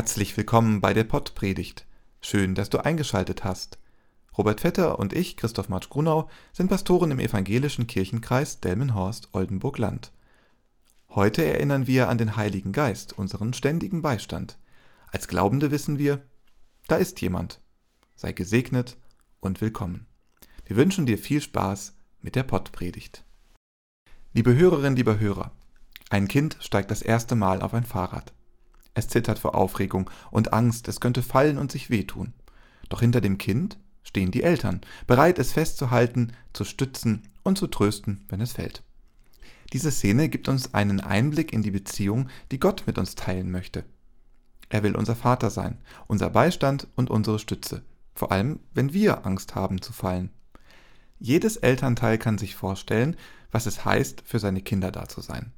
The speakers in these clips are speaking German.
Herzlich willkommen bei der Pottpredigt. Schön, dass du eingeschaltet hast. Robert Vetter und ich, Christoph Marsch Grunau, sind Pastoren im evangelischen Kirchenkreis Delmenhorst-Oldenburg-Land. Heute erinnern wir an den Heiligen Geist, unseren ständigen Beistand. Als Glaubende wissen wir, da ist jemand. Sei gesegnet und willkommen. Wir wünschen dir viel Spaß mit der Pottpredigt. Liebe Hörerinnen, lieber Hörer, ein Kind steigt das erste Mal auf ein Fahrrad. Es zittert vor Aufregung und Angst, es könnte fallen und sich wehtun. Doch hinter dem Kind stehen die Eltern, bereit, es festzuhalten, zu stützen und zu trösten, wenn es fällt. Diese Szene gibt uns einen Einblick in die Beziehung, die Gott mit uns teilen möchte. Er will unser Vater sein, unser Beistand und unsere Stütze, vor allem wenn wir Angst haben zu fallen. Jedes Elternteil kann sich vorstellen, was es heißt, für seine Kinder da zu sein.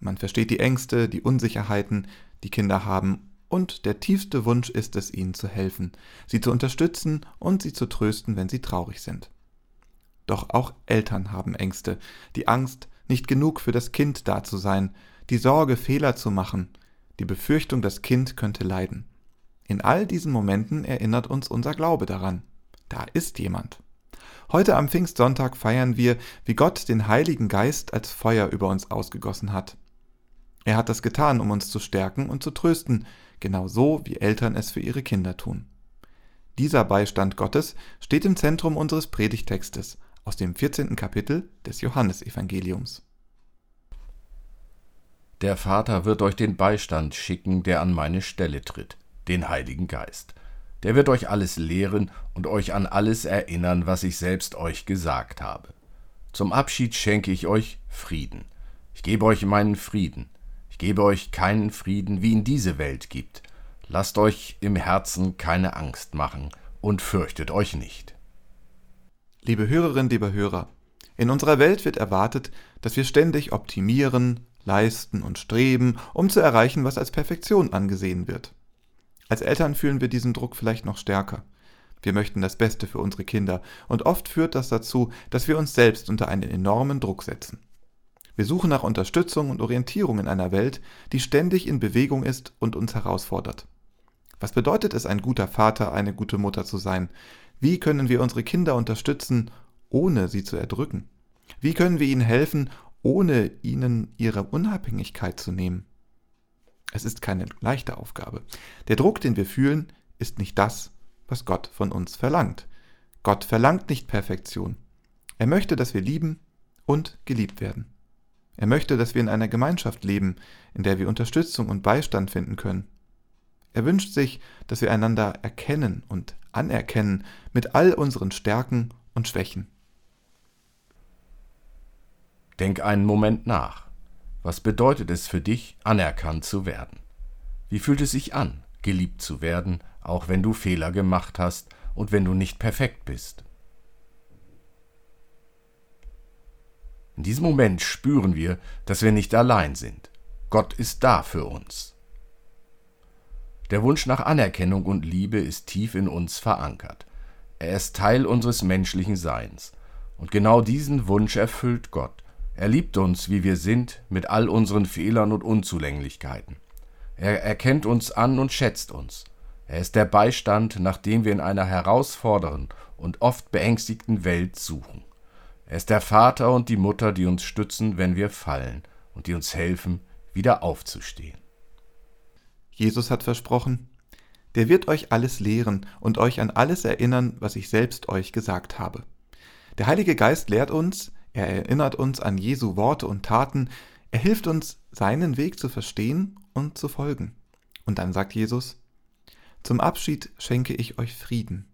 Man versteht die Ängste, die Unsicherheiten, die Kinder haben, und der tiefste Wunsch ist es, ihnen zu helfen, sie zu unterstützen und sie zu trösten, wenn sie traurig sind. Doch auch Eltern haben Ängste, die Angst, nicht genug für das Kind da zu sein, die Sorge, Fehler zu machen, die Befürchtung, das Kind könnte leiden. In all diesen Momenten erinnert uns unser Glaube daran. Da ist jemand. Heute am Pfingstsonntag feiern wir, wie Gott den Heiligen Geist als Feuer über uns ausgegossen hat. Er hat das getan, um uns zu stärken und zu trösten, genau so wie Eltern es für ihre Kinder tun. Dieser Beistand Gottes steht im Zentrum unseres Predigtextes aus dem 14. Kapitel des Johannesevangeliums. Der Vater wird euch den Beistand schicken, der an meine Stelle tritt, den Heiligen Geist. Der wird euch alles lehren und euch an alles erinnern, was ich selbst euch gesagt habe. Zum Abschied schenke ich euch Frieden. Ich gebe euch meinen Frieden gebe euch keinen Frieden, wie ihn diese Welt gibt. Lasst euch im Herzen keine Angst machen und fürchtet euch nicht. Liebe Hörerinnen, liebe Hörer, in unserer Welt wird erwartet, dass wir ständig optimieren, leisten und streben, um zu erreichen, was als Perfektion angesehen wird. Als Eltern fühlen wir diesen Druck vielleicht noch stärker. Wir möchten das Beste für unsere Kinder, und oft führt das dazu, dass wir uns selbst unter einen enormen Druck setzen. Wir suchen nach Unterstützung und Orientierung in einer Welt, die ständig in Bewegung ist und uns herausfordert. Was bedeutet es, ein guter Vater, eine gute Mutter zu sein? Wie können wir unsere Kinder unterstützen, ohne sie zu erdrücken? Wie können wir ihnen helfen, ohne ihnen ihre Unabhängigkeit zu nehmen? Es ist keine leichte Aufgabe. Der Druck, den wir fühlen, ist nicht das, was Gott von uns verlangt. Gott verlangt nicht Perfektion. Er möchte, dass wir lieben und geliebt werden. Er möchte, dass wir in einer Gemeinschaft leben, in der wir Unterstützung und Beistand finden können. Er wünscht sich, dass wir einander erkennen und anerkennen mit all unseren Stärken und Schwächen. Denk einen Moment nach. Was bedeutet es für dich, anerkannt zu werden? Wie fühlt es sich an, geliebt zu werden, auch wenn du Fehler gemacht hast und wenn du nicht perfekt bist? In diesem Moment spüren wir, dass wir nicht allein sind. Gott ist da für uns. Der Wunsch nach Anerkennung und Liebe ist tief in uns verankert. Er ist Teil unseres menschlichen Seins. Und genau diesen Wunsch erfüllt Gott. Er liebt uns, wie wir sind, mit all unseren Fehlern und Unzulänglichkeiten. Er erkennt uns an und schätzt uns. Er ist der Beistand, nach dem wir in einer herausfordernden und oft beängstigten Welt suchen. Er ist der Vater und die Mutter, die uns stützen, wenn wir fallen und die uns helfen, wieder aufzustehen. Jesus hat versprochen, der wird euch alles lehren und euch an alles erinnern, was ich selbst euch gesagt habe. Der Heilige Geist lehrt uns, er erinnert uns an Jesu Worte und Taten, er hilft uns, seinen Weg zu verstehen und zu folgen. Und dann sagt Jesus, zum Abschied schenke ich euch Frieden.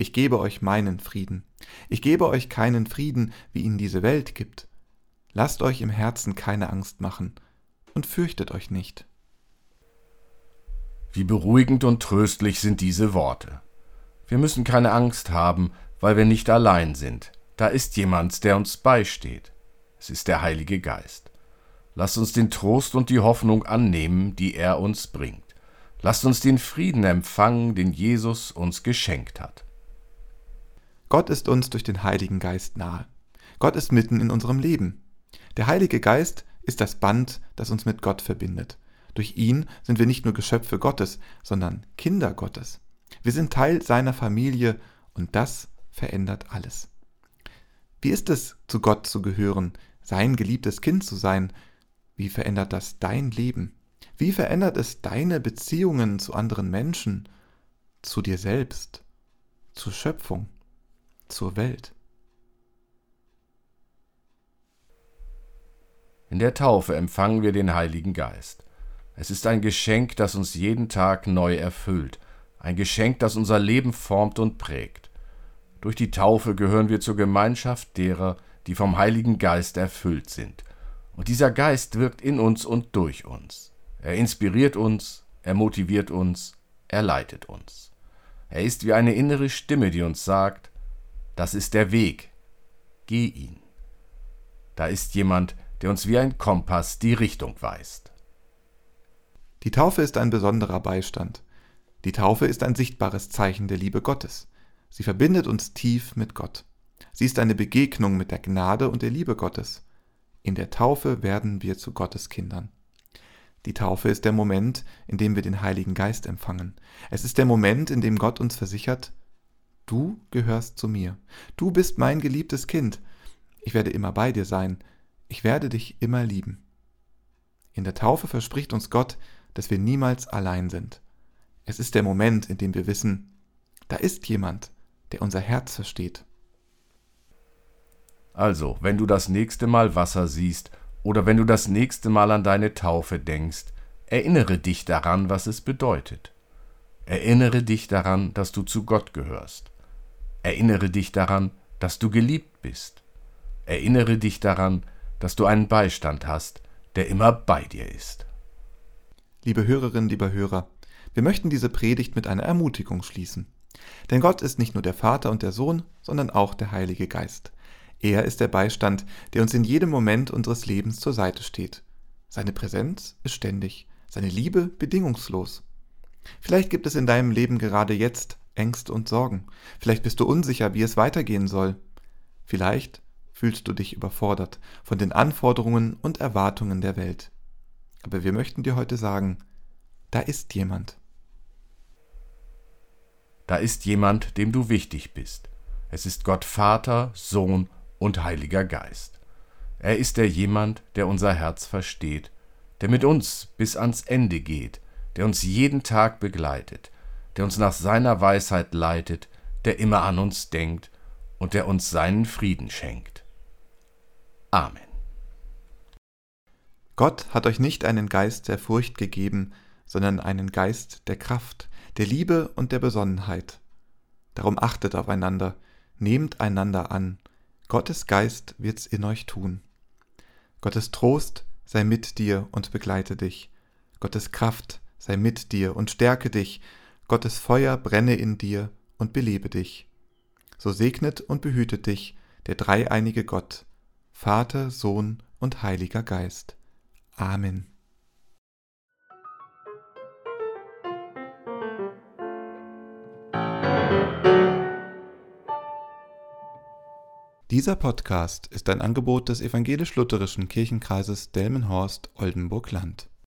Ich gebe euch meinen Frieden. Ich gebe euch keinen Frieden, wie ihn diese Welt gibt. Lasst euch im Herzen keine Angst machen und fürchtet euch nicht. Wie beruhigend und tröstlich sind diese Worte. Wir müssen keine Angst haben, weil wir nicht allein sind. Da ist jemand, der uns beisteht. Es ist der Heilige Geist. Lasst uns den Trost und die Hoffnung annehmen, die er uns bringt. Lasst uns den Frieden empfangen, den Jesus uns geschenkt hat. Gott ist uns durch den Heiligen Geist nahe. Gott ist mitten in unserem Leben. Der Heilige Geist ist das Band, das uns mit Gott verbindet. Durch ihn sind wir nicht nur Geschöpfe Gottes, sondern Kinder Gottes. Wir sind Teil seiner Familie und das verändert alles. Wie ist es, zu Gott zu gehören, sein geliebtes Kind zu sein? Wie verändert das dein Leben? Wie verändert es deine Beziehungen zu anderen Menschen, zu dir selbst, zur Schöpfung, zur Welt? In der Taufe empfangen wir den Heiligen Geist. Es ist ein Geschenk, das uns jeden Tag neu erfüllt, ein Geschenk, das unser Leben formt und prägt. Durch die Taufe gehören wir zur Gemeinschaft derer, die vom Heiligen Geist erfüllt sind. Und dieser Geist wirkt in uns und durch uns. Er inspiriert uns, er motiviert uns, er leitet uns. Er ist wie eine innere Stimme, die uns sagt, das ist der Weg, geh ihn. Da ist jemand, der uns wie ein Kompass die Richtung weist. Die Taufe ist ein besonderer Beistand. Die Taufe ist ein sichtbares Zeichen der Liebe Gottes. Sie verbindet uns tief mit Gott. Sie ist eine Begegnung mit der Gnade und der Liebe Gottes. In der Taufe werden wir zu Gottes Kindern. Die Taufe ist der Moment, in dem wir den Heiligen Geist empfangen. Es ist der Moment, in dem Gott uns versichert, du gehörst zu mir. Du bist mein geliebtes Kind. Ich werde immer bei dir sein ich werde dich immer lieben. In der Taufe verspricht uns Gott, dass wir niemals allein sind. Es ist der Moment, in dem wir wissen, da ist jemand, der unser Herz versteht. Also, wenn du das nächste Mal Wasser siehst oder wenn du das nächste Mal an deine Taufe denkst, erinnere dich daran, was es bedeutet. Erinnere dich daran, dass du zu Gott gehörst. Erinnere dich daran, dass du geliebt bist. Erinnere dich daran, dass du einen Beistand hast, der immer bei dir ist. Liebe Hörerinnen, lieber Hörer, wir möchten diese Predigt mit einer Ermutigung schließen. Denn Gott ist nicht nur der Vater und der Sohn, sondern auch der Heilige Geist. Er ist der Beistand, der uns in jedem Moment unseres Lebens zur Seite steht. Seine Präsenz ist ständig, seine Liebe bedingungslos. Vielleicht gibt es in deinem Leben gerade jetzt Ängste und Sorgen. Vielleicht bist du unsicher, wie es weitergehen soll. Vielleicht fühlst du dich überfordert von den Anforderungen und Erwartungen der Welt. Aber wir möchten dir heute sagen, da ist jemand. Da ist jemand, dem du wichtig bist. Es ist Gott Vater, Sohn und Heiliger Geist. Er ist der jemand, der unser Herz versteht, der mit uns bis ans Ende geht, der uns jeden Tag begleitet, der uns nach seiner Weisheit leitet, der immer an uns denkt und der uns seinen Frieden schenkt. Amen. Gott hat euch nicht einen Geist der Furcht gegeben, sondern einen Geist der Kraft, der Liebe und der Besonnenheit. Darum achtet aufeinander, nehmt einander an, Gottes Geist wird's in euch tun. Gottes Trost sei mit dir und begleite dich, Gottes Kraft sei mit dir und stärke dich, Gottes Feuer brenne in dir und belebe dich. So segnet und behütet dich der dreieinige Gott, Vater, Sohn und Heiliger Geist. Amen. Dieser Podcast ist ein Angebot des evangelisch-lutherischen Kirchenkreises Delmenhorst-Oldenburg-Land.